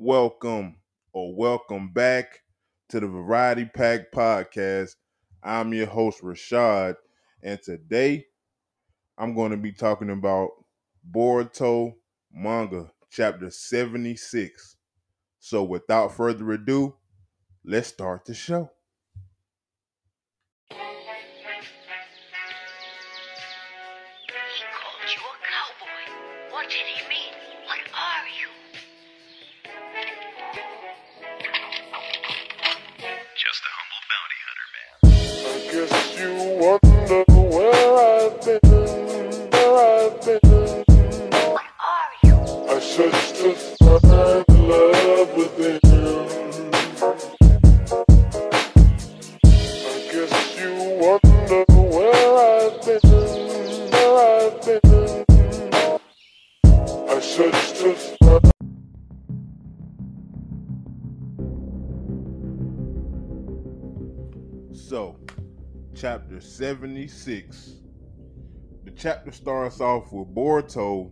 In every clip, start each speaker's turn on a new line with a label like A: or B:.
A: welcome or welcome back to the Variety Pack Podcast. I'm your host, Rashad, and today I'm going to be talking about Boruto manga chapter 76. So, without further ado, let's start the show. So, chapter 76. The chapter starts off with Boruto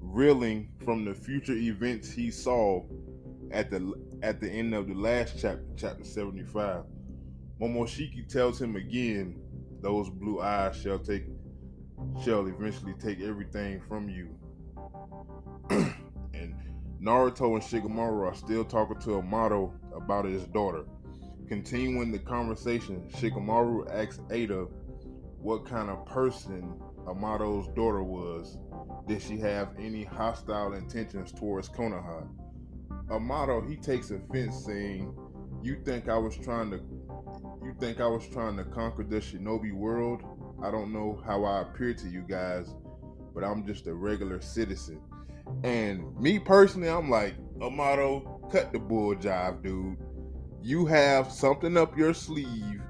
A: reeling from the future events he saw at the at the end of the last chapter, chapter 75. Momoshiki tells him again, those blue eyes shall take shall eventually take everything from you. and Naruto and Shikamaru are still talking to Amato about his daughter. Continuing the conversation, Shikamaru asks Ada what kind of person Amato's daughter was. Did she have any hostile intentions towards Konoha? Amato he takes offense, saying, "You think I was trying to, you think I was trying to conquer the Shinobi world? I don't know how I appear to you guys, but I'm just a regular citizen." And me personally, I'm like, Amato, cut the bull jive, dude you have something up your sleeve,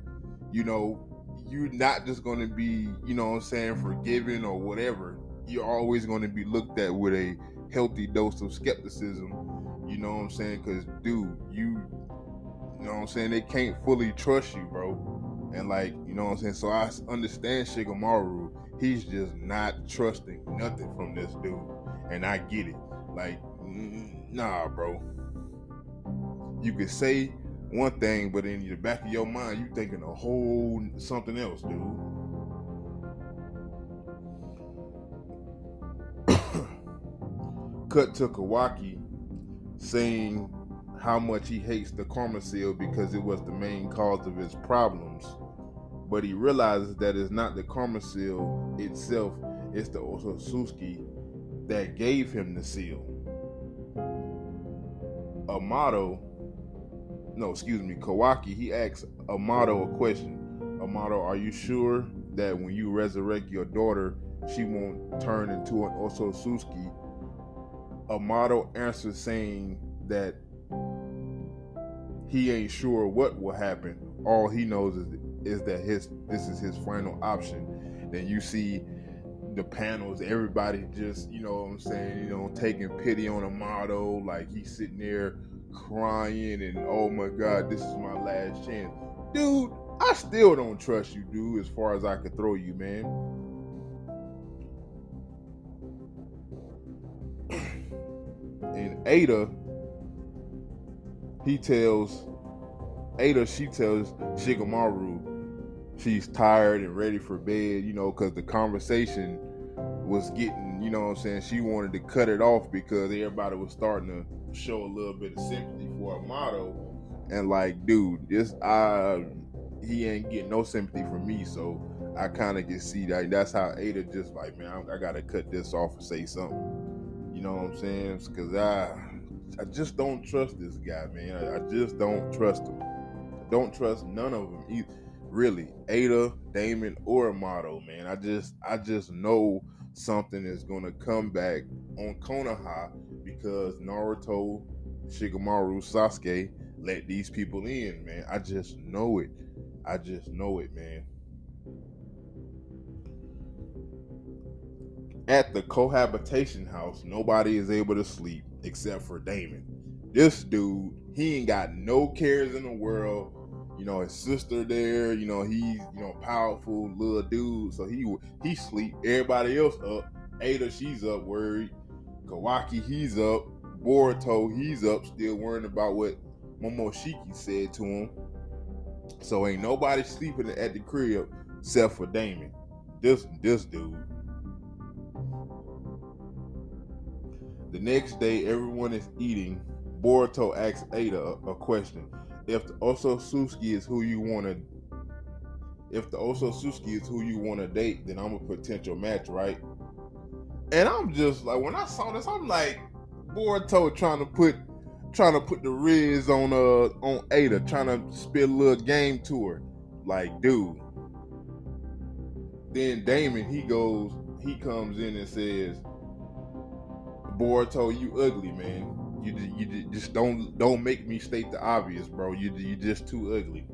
A: you know, you're not just going to be, you know what I'm saying, forgiven or whatever. You're always going to be looked at with a healthy dose of skepticism, you know what I'm saying? Because, dude, you, you know what I'm saying, they can't fully trust you, bro. And, like, you know what I'm saying? So I understand Shikamaru. He's just not trusting nothing from this dude. And I get it. Like, nah, bro. You could say one thing, but in the back of your mind, you thinking a whole something else, dude. Cut to Kawaki saying how much he hates the karma seal because it was the main cause of his problems. But he realizes that it's not the karma seal itself, it's the Otsutsuki that gave him the seal. Amato no, excuse me, Kawaki, he asks Amato a question. Amato, are you sure that when you resurrect your daughter, she won't turn into an Otsutsuki? Amato answers saying that he ain't sure what will happen. All he knows is, is that his this is his final option. Then you see the panels, everybody just, you know what I'm saying, you know, taking pity on Amato, like he's sitting there crying and oh my god, this is my last chance. Dude, I still don't trust you, dude, as far as I could throw you, man. and Ada, he tells Ada, she tells Shikamaru she's tired and ready for bed, you know, because the conversation was getting, you know what I'm saying, she wanted to cut it off because everybody was starting to show a little bit of sympathy for Amato. And like, dude, this I he ain't getting no sympathy from me, so I kind of can see that that's how Ada just like, man, I, I gotta cut this off and say something. You know what I'm saying? Because I I just don't trust this guy, man. I, I just don't trust him. I don't trust none of them either. Really, Ada, Damon, or Amato, man. I just I just know something is gonna come back on Konoha because Naruto, Shikamaru, Sasuke let these people in, man. I just know it. I just know it, man. At the cohabitation house, nobody is able to sleep except for Damon. This dude, he ain't got no cares in the world. You know, his sister there, you know, he's, you know, powerful little dude. So he he sleep. Everybody else up. Ada, she's up worried. Kawaki, he's up. Boruto, he's up still worrying about what Momoshiki said to him. So ain't nobody sleeping at the crib except for Damon. This this dude. The next day, everyone is eating. Boruto asks Ada a, question. If the Otsutsuki is who you want to, if the Otsutsuki is who you want to date, then I'm a potential match, right? And I'm just like, when I saw this, I'm like, Boruto trying to put, trying to put the Riz on uh on Ada, trying to spit a little game to her. Like, dude. Then Damon, he goes, he comes in and says, Boruto, you ugly, man. You, you just don't don't make me state the obvious, bro. You you just too ugly.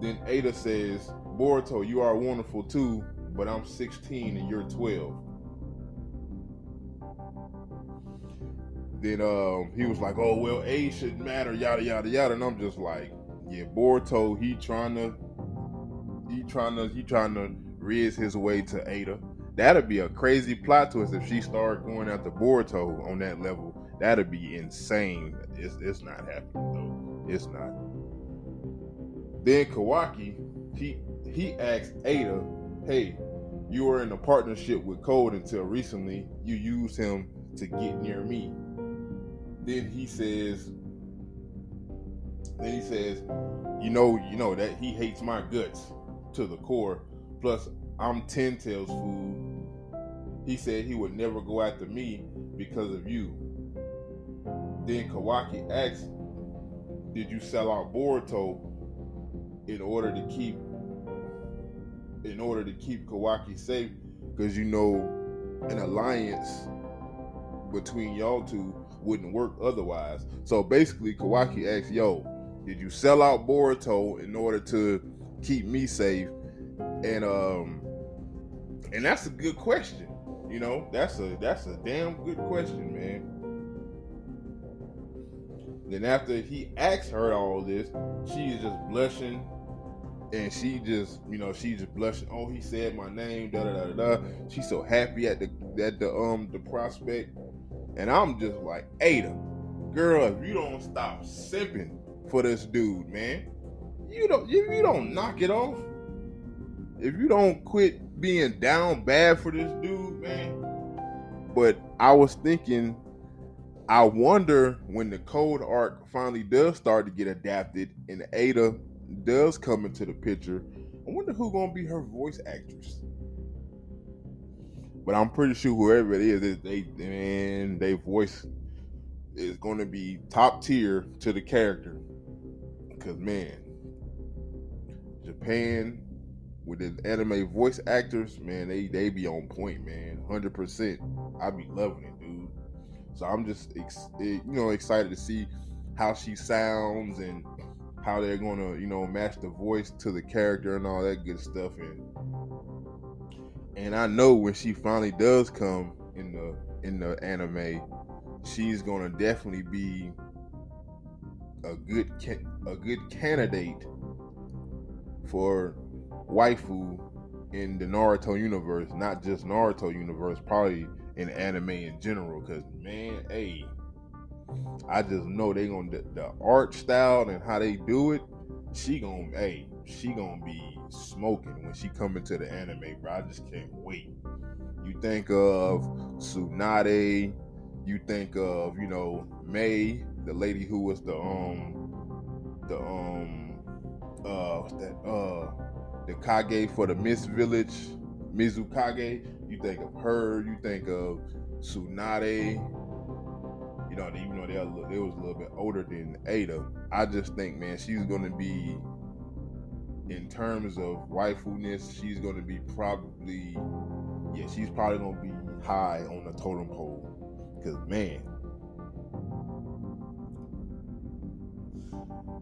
A: Then Ada says, Boruto, you are wonderful too, but I'm 16 and you're 12. Then um, he was like, oh well, age shouldn't matter, yada yada yada, and I'm just like, yeah, Boruto, he trying to, he trying to, he trying to riz his way to Ada. That'd be a crazy plot twist if she started going after Boruto on that level. That'd be insane. It's, it's not happening though. It's not. Then Kawaki, he he asked Ada, "Hey, you were in a partnership with Code until recently. You used him to get near me." Then he says, then he says, "You know, you know that he hates my guts to the core. Plus, I'm Ten Tails food. He said he would never go after me because of you. Then Kawaki asked, Did you sell out Boruto in order to keep in order to keep Kawaki safe? Because you know an alliance between y'all two wouldn't work otherwise. So basically Kawaki asked, Yo, did you sell out Boruto in order to keep me safe? And um and that's a good question. You know, that's a that's a damn good question, man. Then after he asks her all this, she is just blushing, and she just, you know, she's just blushing. Oh, he said my name, da da da da. She's so happy at the at the um the prospect, and I'm just like, Ada, girl, if you don't stop simping for this dude, man, you don't if you don't knock it off, if you don't quit being down bad for this dude, man. But I was thinking, I wonder when the code arc finally does start to get adapted and Ada does come into the picture. I wonder who gonna be her voice actress. But I'm pretty sure whoever it is, they man, they voice is gonna be top tier to the character. Cause man, Japan with the anime voice actors, man, they they be on point, man, hundred percent. I be loving it, dude. So I'm just ex- eh, you know excited to see how she sounds and how they're gonna you know match the voice to the character and all that good stuff. And and I know when she finally does come in the in the anime, she's gonna definitely be a good ca- a good candidate for waifu in the Naruto universe, not just Naruto universe, probably in anime in general. Cause man, hey, I just know they gonna the, the art style and how they do it. She gonna hey, she gonna be smoking when she come into the anime, bro. I just can't wait. You think of Tsunade, you think of you know Mei, the lady who was the um the um uh that uh the Kage for the Mist Village, Mizukage. You think of her. You think of Tsunade. You know, even though they were, they was a little bit older than Ada, I just think, man, she's gonna be, in terms of waifu-ness, she's gonna be probably, yeah, she's probably gonna be high on the totem pole. Cause man,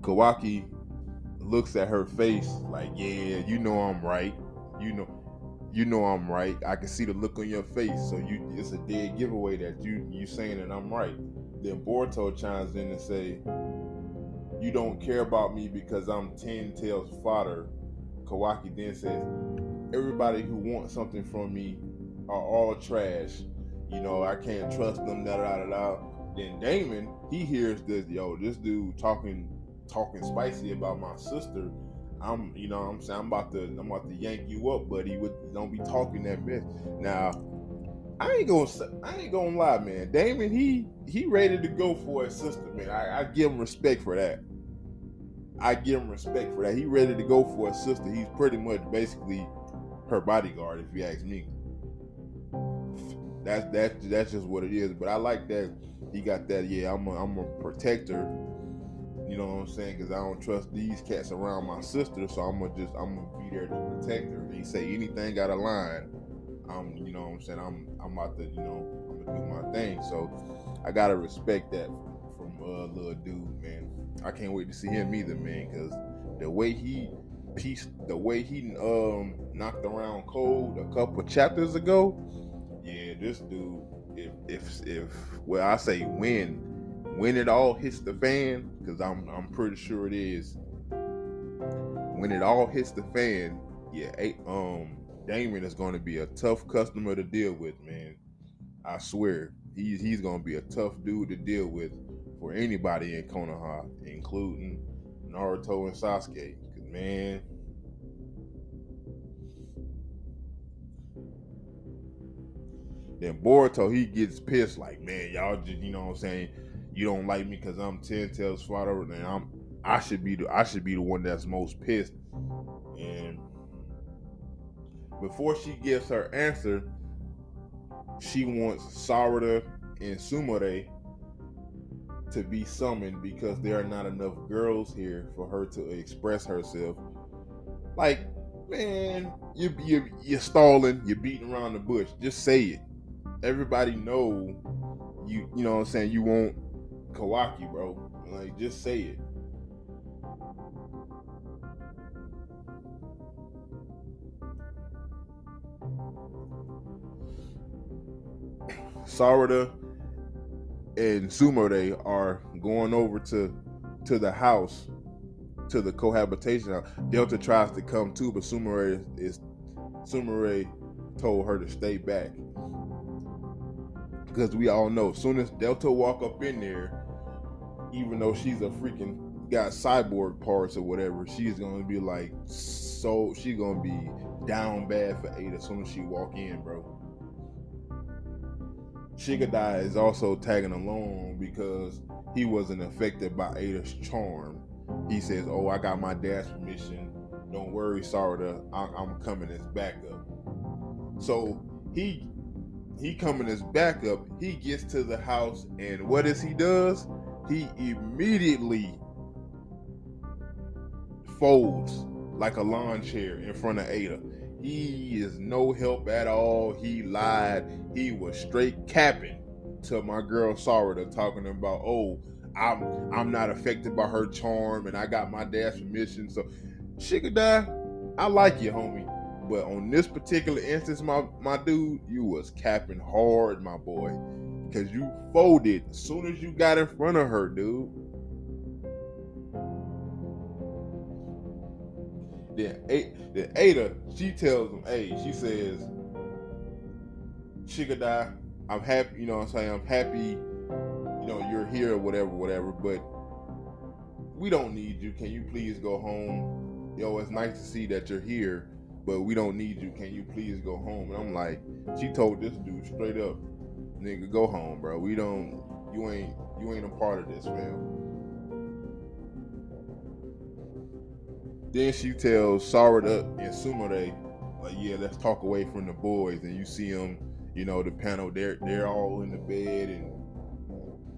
A: Kawaki looks at her face like, yeah, you know I'm right. You know, you know I'm right. I can see the look on your face. So you, it's a dead giveaway that you you saying that I'm right. Then Boruto chimes in and say, you don't care about me because I'm ten tails fodder. Kawaki then says, everybody who wants something from me are all trash. You know, I can't trust them. Da da da da. Then Damon, he hears this. Yo, this dude talking talking spicy about my sister. I'm, you know, I'm saying I'm about to, I'm about to yank you up, buddy. With don't be talking that mess. Now, I ain't gonna, I ain't gonna lie, man. Damon, he he ready to go for his sister, man. I, I give him respect for that. I give him respect for that. He ready to go for his sister. He's pretty much basically her bodyguard, if you ask me. That's that's that's just what it is. But I like that he got that. Yeah, I'm a, I'm a protector. You know what I'm saying? Because I don't trust these cats around my sister, so I'm gonna just I'm gonna be there to protect her. They say anything got a line. I'm you know what I'm saying I'm I'm about to you know I'm gonna do my thing. So I gotta respect that from uh little dude, man. I can't wait to see him either, man, because the way he pieced, the way he um knocked around Code a couple chapters ago, yeah, this dude, if if if well, I say when when it all hits the fan, because I'm I'm pretty sure it is. When it all hits the fan, yeah, um, Damon is going to be a tough customer to deal with, man. I swear, he's he's going to be a tough dude to deal with for anybody in Konoha, including Naruto and Sasuke. 'Cause, man, then Boruto he gets pissed like, man, y'all just you know what I'm saying, you don't like me because I'm ten tails father, and I'm I should be the I should be the one that's most pissed. And before she gives her answer, she wants Sarada and Sumire to be summoned because there are not enough girls here for her to express herself. Like, man, you you you're stalling, you're beating around the bush. Just say it. Everybody know you. You know what I'm saying. You want Kawaki, bro. Like, just say it. Sarada and Sumire are going over to to the house, to the cohabitation house. Delta tries to come too, but Sumire is Sumire told her to stay back. Because we all know, as soon as Delta walk up in there, even though she's a freaking got cyborg parts or whatever, she's gonna be like so she's gonna be down bad for Ada as soon as she walk in, bro. Shikadai is also tagging along because he wasn't affected by Ada's charm. He says, "Oh, I got my dad's permission. Don't worry, Sarada. I- I'm coming as backup." So he he coming as backup. He gets to the house, and what does he does? He immediately folds like a lawn chair in front of Ada. He is no help at all. He lied. He was straight capping to my girl Sarada, talking about, oh, I'm I'm not affected by her charm, and I got my dad's permission. So, Shikadai, I like you, homie. But on this particular instance, my my dude, you was capping hard, my boy, because you folded as soon as you got in front of her, dude. Then, A- then Ada, she tells him, hey, she says, Shikadai, I'm happy, you know I'm saying? I'm happy, you know, you're here or whatever, whatever, but we don't need you. Can you please go home? Yo, it's nice to see that you're here, but we don't need you. Can you please go home? And I'm like, she told this dude straight up, nigga, go home, bro. We don't, you ain't, you ain't a part of this, man. Then she tells Sarada and Sumire, like, yeah, let's talk away from the boys. And you see them, you know, the panel, they're they're all in the bed and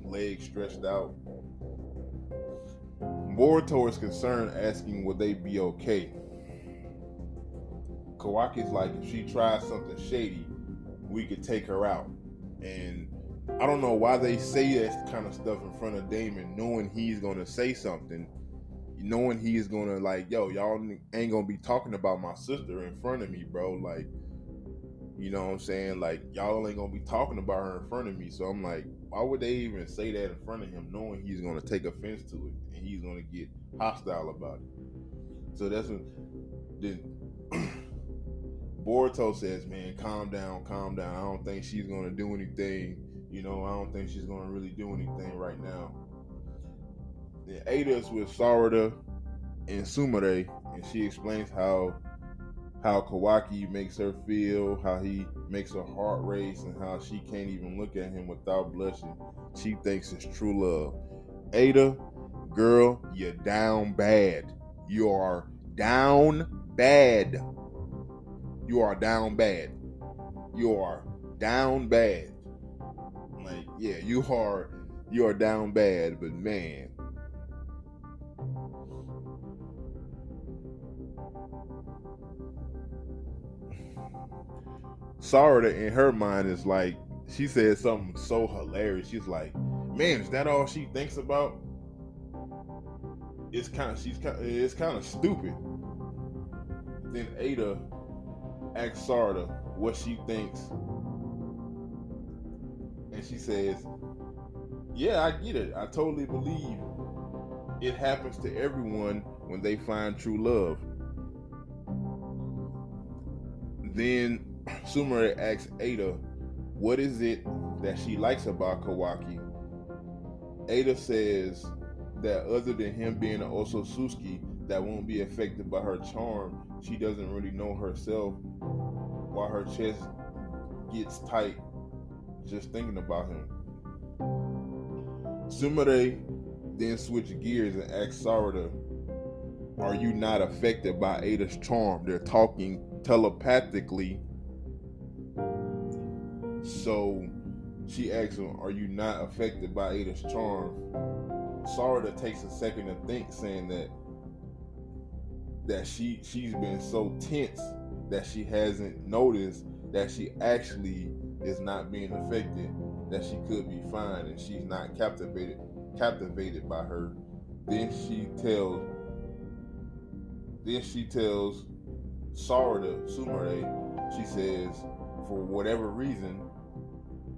A: legs stretched out. Boruto is concerned, asking would they be okay. Kawaki's like, if she tries something shady, we could take her out. And I don't know why they say that kind of stuff in front of Damon, knowing he's gonna say something knowing he's gonna like, yo, y'all ain't gonna be talking about my sister in front of me, bro. Like, you know what I'm saying? Like, y'all ain't gonna be talking about her in front of me. So I'm like, why would they even say that in front of him, knowing he's gonna take offense to it and he's gonna get hostile about it? So that's when Boruto says, "Man, calm down, calm down. I don't think she's gonna do anything. You know, I don't think she's gonna really do anything right now." Then Ada's with Sarada and Sumire, and she explains how how Kawaki makes her feel, how he makes her heart race, and how she can't even look at him without blushing. She thinks it's true love. Ada, girl, you're down bad. You are down bad. You are down bad. You are down bad. Like, yeah, you are you are down bad, but man. Sarada in her mind is like she said something so hilarious. She's like, "Man, is that all she thinks about?" It's kind of she's kind of, it's kind of stupid. Then Ada asks Sarada what she thinks, and she says, "Yeah, I get it. I totally believe it happens to everyone when they find true love." Then Sumire asks Ada, what is it that she likes about Kawaki? Ada says that other than him being an Otsutsuki that won't be affected by her charm, she doesn't really know herself while her chest gets tight just thinking about him. Sumire then switch gears and asks Sarada, Are you not affected by Ada's charm? They're talking telepathically so she asks him, Are you not affected by Ada's charm? Sarada takes a second to think, saying that that she she's been so tense that she hasn't noticed that she actually is not being affected, that she could be fine and she's not captivated captivated by her. Then she tells then she tells Sarada Sumire, she says, for whatever reason,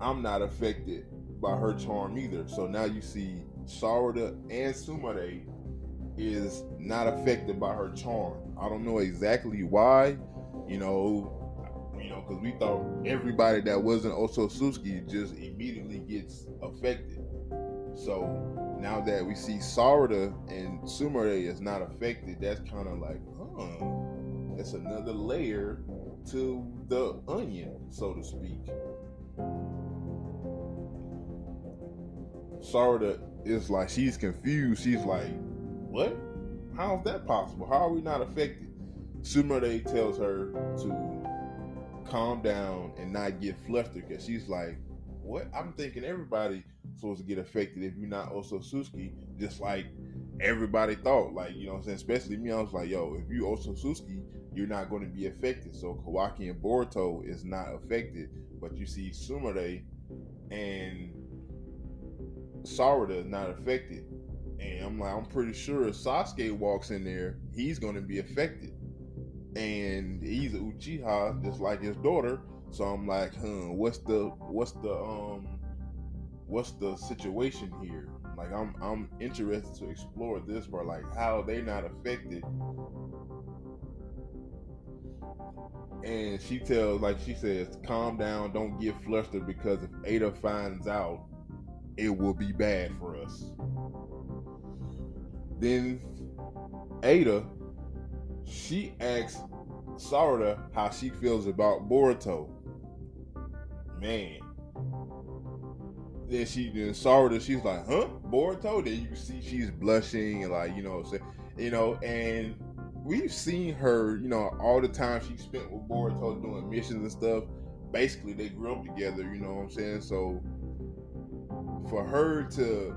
A: I'm not affected by her charm either. So now you see Sarada and Sumire is not affected by her charm. I don't know exactly why, you know, you know, because we thought everybody that wasn't Otsutsuki just immediately gets affected. So now that we see Sarada and Sumire is not affected, that's kind of like, huh, that's another layer to the onion, so to speak. Sarada is like she's confused. She's like, "What? How's that possible? How are we not affected?" Sumire tells her to calm down and not get flustered because she's like, "What? I'm thinking everybody supposed to get affected if you're not Otsutsuki, just like everybody thought. Like you know, what I'm saying, especially me. I was like, "Yo, if you Otsutsuki, you're not going to be affected." So Kawaki and Boruto is not affected, but you see Sumire and Sarada is not affected. And I'm like, I'm pretty sure if Sasuke walks in there, he's gonna be affected. And he's a Uchiha just like his daughter. So I'm like, huh, what's the what's the um what's the situation here? Like I'm I'm interested to explore this part, like how they not affected. And she tells, like she says, calm down, don't get flustered because if Ada finds out, it will be bad for us. Then Ada, she asks Sarada how she feels about Boruto. Man. Then she then Sarada, she's like, huh? Boruto? Then you see she's blushing and like, you know, say, you know, and we've seen her, you know, all the time she spent with Boruto doing missions and stuff. Basically, they grew up together, you know what I'm saying? So for her to,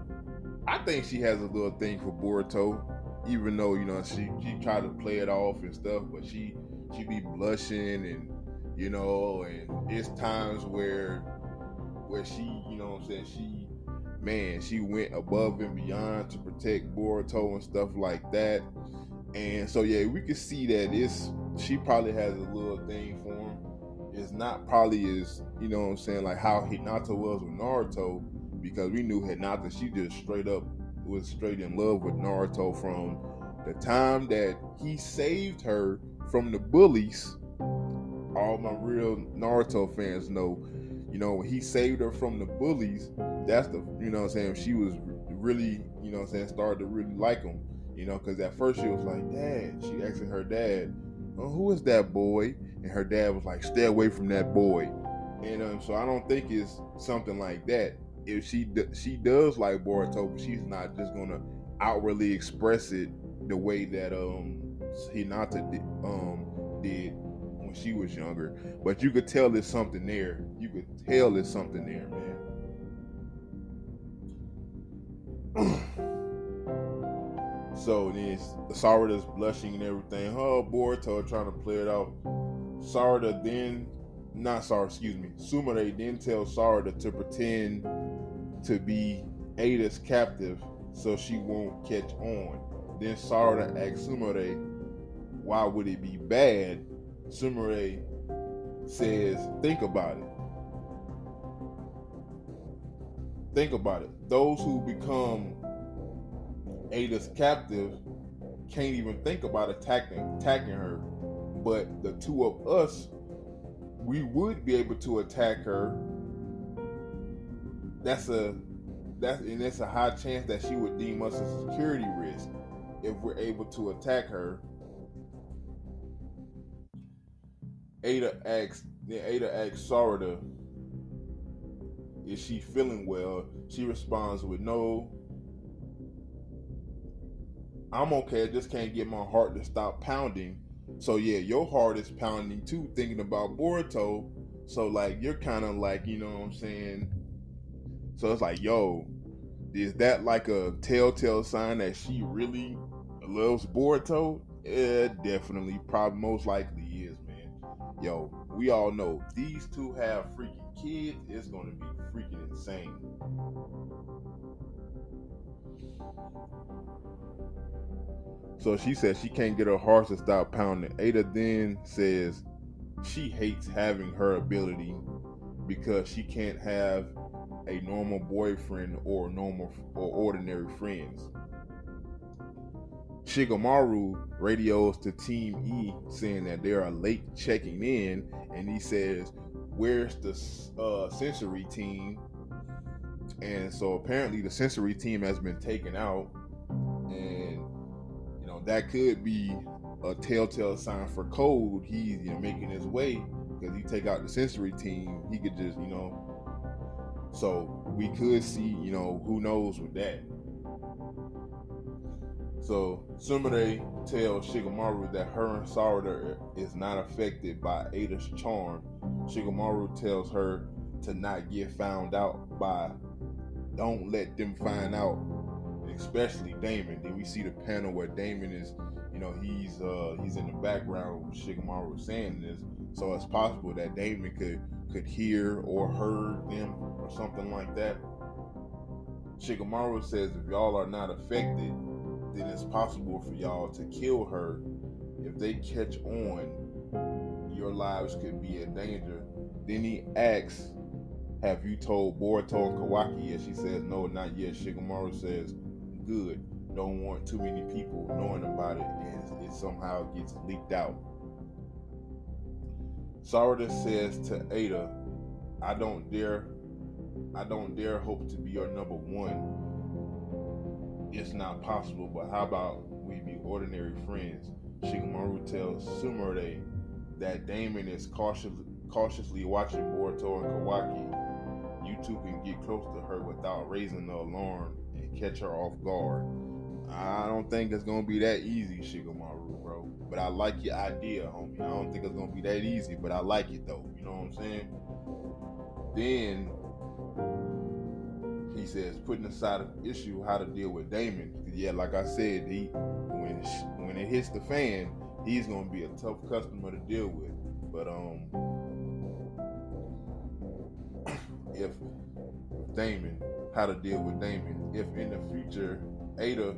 A: I think she has a little thing for Boruto, even though you know she she tried to play it off and stuff, but she she be blushing and you know, and it's times where where she, you know, what I'm saying she, man, she went above and beyond to protect Boruto and stuff like that. And so yeah, we could see that it's she probably has a little thing for him. It's not probably as you know what I'm saying like how Hinata was with Naruto, because we knew Hinata, she just straight up was straight in love with Naruto from the time that he saved her from the bullies all my real Naruto fans know, you know, he saved her from the bullies. That's the, you know, what I'm saying she was really, you know, what I'm saying started to really like him. You know, because at first she was like, Dad. She asking her dad, oh, "Who is that boy?" And her dad was like, "Stay away from that boy." And um, so I don't think it's something like that. If she she does like Boruto, she's not just gonna outwardly express it the way that um Hinata did, um did when she was younger. But you could tell there's something there. You could tell there's something there, man. so then Sarada's blushing and everything. Oh, Boruto trying to play it out. Sarada then, not Sarada, excuse me, Sumire then tells Sarada to pretend to be Ada's captive so she won't catch on. Then Sarada asks Sumire, why would it be bad? Sumire says, think about it. Think about it. Those who become Ada's captive can't even think about attacking attacking her. But the two of us, we would be able to attack her. That's a that's and it's a high chance that she would deem us a security risk if we're able to attack her. Ada asks then Ada asks Sarada, is she feeling well? She responds with no. I'm okay. I just can't get my heart to stop pounding. So yeah, your heart is pounding too, thinking about Boruto. So like you're kind of like, you know what I'm saying? So it's like, yo, is that like a telltale sign that she really loves Boruto? Yeah, definitely. Probably most likely is, man. Yo, we all know these two have freaking kids, it's gonna be freaking insane. So she says she can't get her heart to stop pounding. Ada then says she hates having her ability because she can't have a normal boyfriend or normal or ordinary friends. Shikamaru radios to Team E saying that they are late checking in, and he says, "Where's the uh, sensory team?" And so apparently the sensory team has been taken out, and you know that could be a telltale sign for Code. He's you know making his way because he take out the sensory team, he could just you know. So we could see you know who knows with that. So Sumire tells Shikamaru that her and Sarada is not affected by Ada's charm. Shikamaru tells her to not get found out by don't let them find out, especially Damon. Then we see the panel where Damon is, you know, he's uh he's in the background with Shikamaru saying this. So it's possible that Damon could could hear or heard them or something like that. Shikamaru says if y'all are not affected, then it's possible for y'all to kill her. If they catch on, your lives could be in danger. Then he asks, Have you told Boruto and Kawaki yet? She says, No, not yet. Shikamaru says, Good. Don't want too many people knowing about it and it somehow gets leaked out. Sarada says to Ada, I don't dare I don't dare hope to be your number one it's not possible, but how about we be ordinary friends? Shikamaru tells Sumire that Damon is cautiously, cautiously watching Boruto and Kawaki. You two can get close to her without raising the alarm and catch her off guard. I don't think it's gonna be that easy, Shikamaru, bro. But I like your idea, homie. I don't think it's gonna be that easy, but I like it though. You know what I'm saying? Then he says, putting aside the issue how to deal with Damon. Yeah, like I said, he when when it hits the fan, he's gonna be a tough customer to deal with. But um, if Damon, how to deal with Damon? If in the future Ada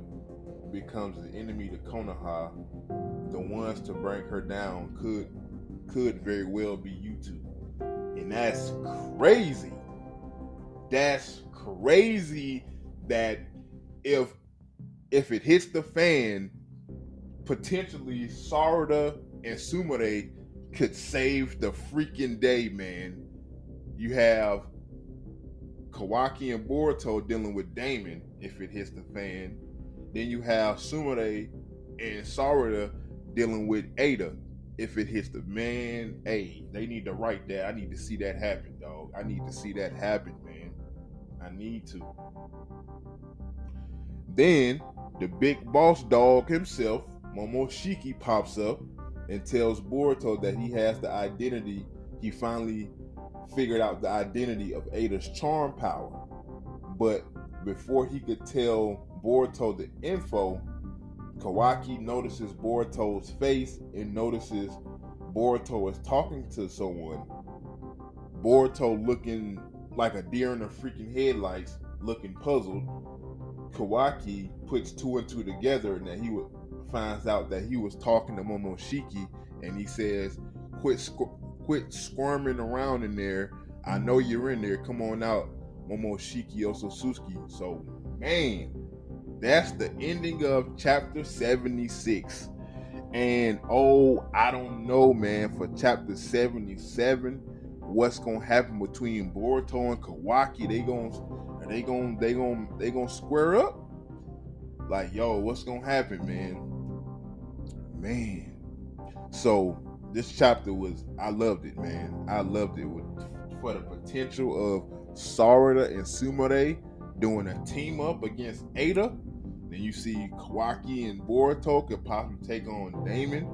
A: becomes the enemy to Konoha, the ones to bring her down could could very well be you two, and that's crazy. That's crazy that if if it hits the fan, potentially Sarada and Sumire could save the freaking day, man. You have Kawaki and Boruto dealing with Damon if it hits the fan. Then you have Sumire and Sarada dealing with Ada if it hits the man. Hey, they need to write that. I need to see that happen, dog. I need to see that happen, man. I need to. Then the big boss dog himself, Momoshiki, pops up and tells Boruto that he has the identity. He finally figured out the identity of Ada's charm power. But before he could tell Boruto the info, Kawaki notices Boruto's face and notices Boruto is talking to someone. Boruto looking like a deer in the freaking headlights, looking puzzled. Kawaki puts two and two together and that he would finds out that he was talking to Momoshiki and he says, "Quit, squ- quit squirming around in there. I know you're in there. Come on out, Momoshiki Otsutsuki." So, man, that's the ending of chapter 76. And oh, I don't know, man, for chapter 77, what's gonna happen between Boruto and Kawaki? They gonna are they gonna they gonna they gonna square up? Like, yo, what's gonna happen, man? Man. So this chapter was I loved it, man. I loved it with for the potential of Sarada and Sumire doing a team up against Ada. Then you see Kawaki and Boruto could possibly take on Damon.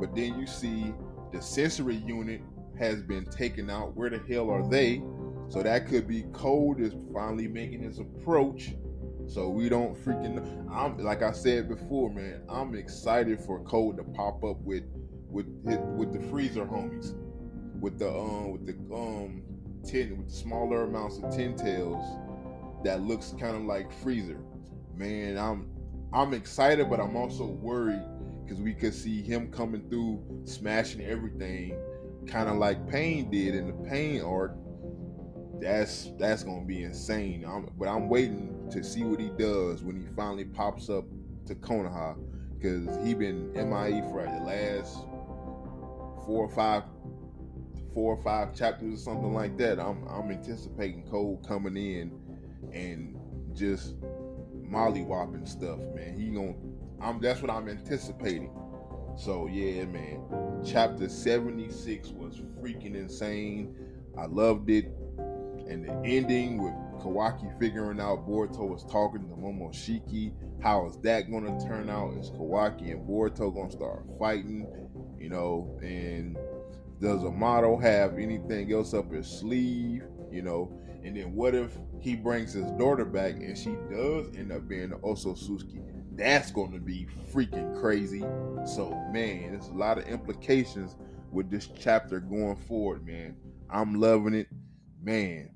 A: But then you see the sensory unit has been taken out. Where the hell are they? So that could be Code is finally making his approach. So we don't freaking. I'm like I said before, man. I'm excited for Code to pop up with with with the freezer homies, with the um with the um tin with the smaller amounts of tin tails that looks kind of like freezer. Man, I'm I'm excited, but I'm also worried because we could see him coming through, smashing everything, kind of like Pain did in the Pain arc. That's that's gonna be insane. I'm, but I'm waiting to see what he does when he finally pops up to Konoha, because he been MIE for the last four or five, four or five chapters or something like that. I'm I'm anticipating Code coming in and just mollywopping stuff, man. He gonna I'm that's what I'm anticipating. So yeah, man. Chapter 76 was freaking insane. I loved it. And the ending with Kawaki figuring out Boruto was talking to Momoshiki. How is that gonna turn out? Is Kawaki and Boruto gonna start fighting? You know, and does Amato have anything else up his sleeve? You know, and then what if he brings his daughter back and she does end up being the Otsutsuki? That's going to be freaking crazy. So, man, there's a lot of implications with this chapter going forward, man. I'm loving it, man.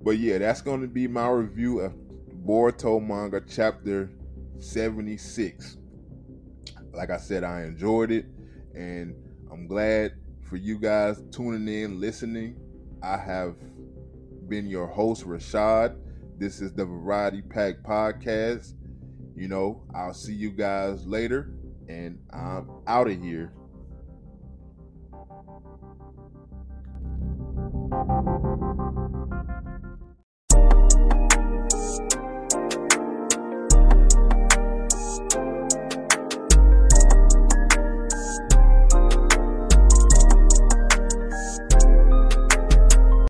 A: But yeah, that's going to be my review of Boruto manga chapter 76. Like I said, I enjoyed it, and I'm glad for you guys tuning in, listening. I have been your host, Rashad. This is the Variety Pack Podcast. You know, I'll see you guys later, and I'm out of here.
B: Thank you.